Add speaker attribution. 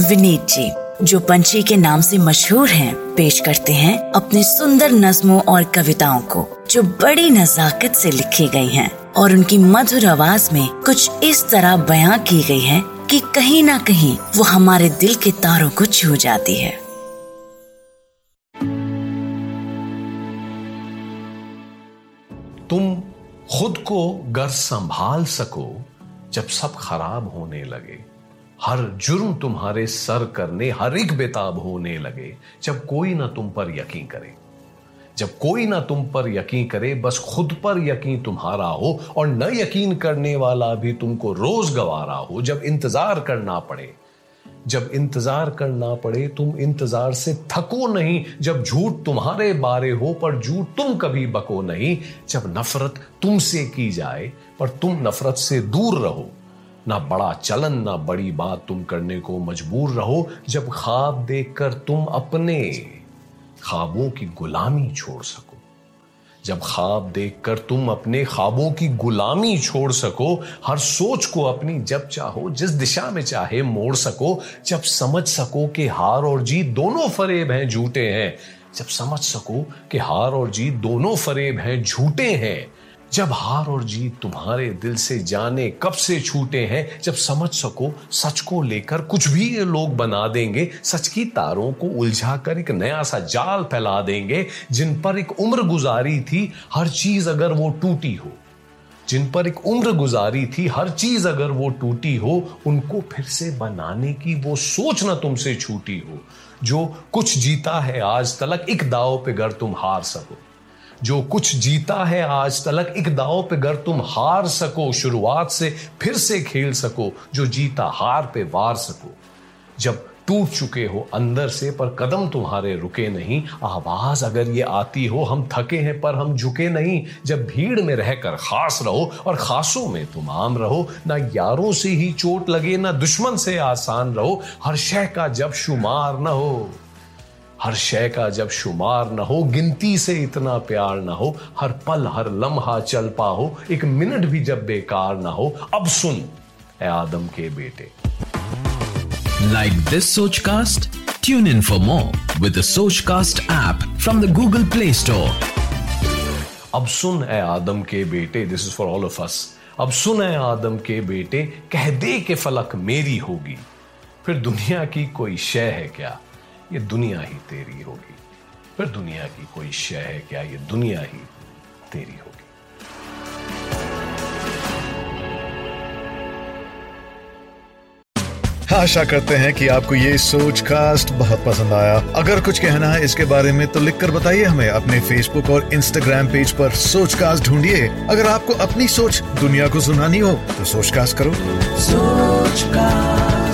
Speaker 1: विनीत जी जो पंछी के नाम से मशहूर हैं, पेश करते हैं अपने सुंदर नज्मों और कविताओं को जो बड़ी नजाकत से लिखी गई हैं और उनकी मधुर आवाज़ में कुछ इस तरह बयां की गई है कि कहीं ना कहीं वो हमारे दिल के तारों को छू जाती है।
Speaker 2: तुम खुद को घर संभाल सको जब सब खराब होने लगे। हर जुर्म तुम्हारे सर करने, हर एक बेताब होने लगे। जब कोई ना तुम पर यकीन करे, जब कोई ना तुम पर यकीन करे, बस खुद पर यकीन तुम्हारा हो और न यकीन करने वाला भी तुमको रोज गवारा हो, जब इंतज़ार करना पड़े। जब इंतज़ार करना पड़े, तुम इंतज़ार से थको नहीं, जब झूठ तुम्हारे बारे हो, पर झूठ तुम कभी बको नहीं। जब नफरत तुमसे की जाए, पर तुम नफरत से दूर रहो ना बड़ा चलन, ना बड़ी बात तुम करने को मजबूर रहो, जब ख्वाब देखकर तुम अपने ख्वाबों की गुलामी छोड़ सको। जब ख्वाब देखकर तुम अपने ख्वाबों की गुलामी छोड़ सको, हर सोच को अपनी जब चाहो, जिस दिशा में चाहे मोड़ सको, जब समझ सको कि हार और जीत दोनों फरेब हैं, झूठे हैं, जब समझ सको कि हार और जीत दोनों फरेब हैं, झूठे हैं जब हार और जीत तुम्हारे दिल से जाने कब से छूटे हैं, जब समझ सको सच को लेकर कुछ भी ये लोग बना देंगे, सच की तारों को उलझा कर एक नया सा जाल फैला देंगे, जिन पर एक उम्र गुजारी थी, हर चीज़ अगर वो टूटी हो। जिन पर एक उम्र गुजारी थी, हर चीज़ अगर वो टूटी हो, उनको फिर से बनाने की वो सोच ना तुमसे छूटी हो। जो कुछ जीता है आज, तलक एक दाव पे गर तुम हार सको। जो कुछ जीता है आज तलक, एक दाव पे गर तुम हार सको, शुरुआत से फिर से खेल सको, जो जीता हार पे वार सको। जब टूट चुके हो अंदर से, पर कदम तुम्हारे रुके नहीं, आवाज़ अगर ये आती हो, हम थके हैं, पर हम झुके नहीं। जब भीड़ में रहकर खास रहो, और खासों में तुम आम रहो, ना यारों से ही चोट लगे, ना दुश्मन से आसान रहो, हर शह का जब शुमार न हो। हर शय का जब शुमार ना हो गिनती से इतना प्यार ना हो हर पल हर लम्हा चल पा हो एक मिनट भी जब बेकार ना हो अब सुन ए आदम के बेटे।
Speaker 3: Like this Sochcast tune in for more with Sochcast app from the Google Play Store
Speaker 2: अब सुन ए आदम के बेटे this is for all of us अब सुन ए आदम के बेटे कह दे के फलक मेरी होगी। फिर दुनिया की कोई शय है क्या? ये दुनिया ही तेरी होगी। फिर दुनिया की कोई शय है क्या? ये दुनिया ही तेरी होगी।
Speaker 4: आशा करते हैं कि आपको ये सोच कास्ट बहुत पसंद आया। अगर कुछ कहना है इसके बारे में तो लिखकर बताइए हमें अपने फेसबुक और इंस्टाग्राम पेज पर सोच कास्ट ढूंढिए। अगर आपको अपनी सोच दुनिया को सुनानी हो तो सोच कास्ट करो। सोच कास्ट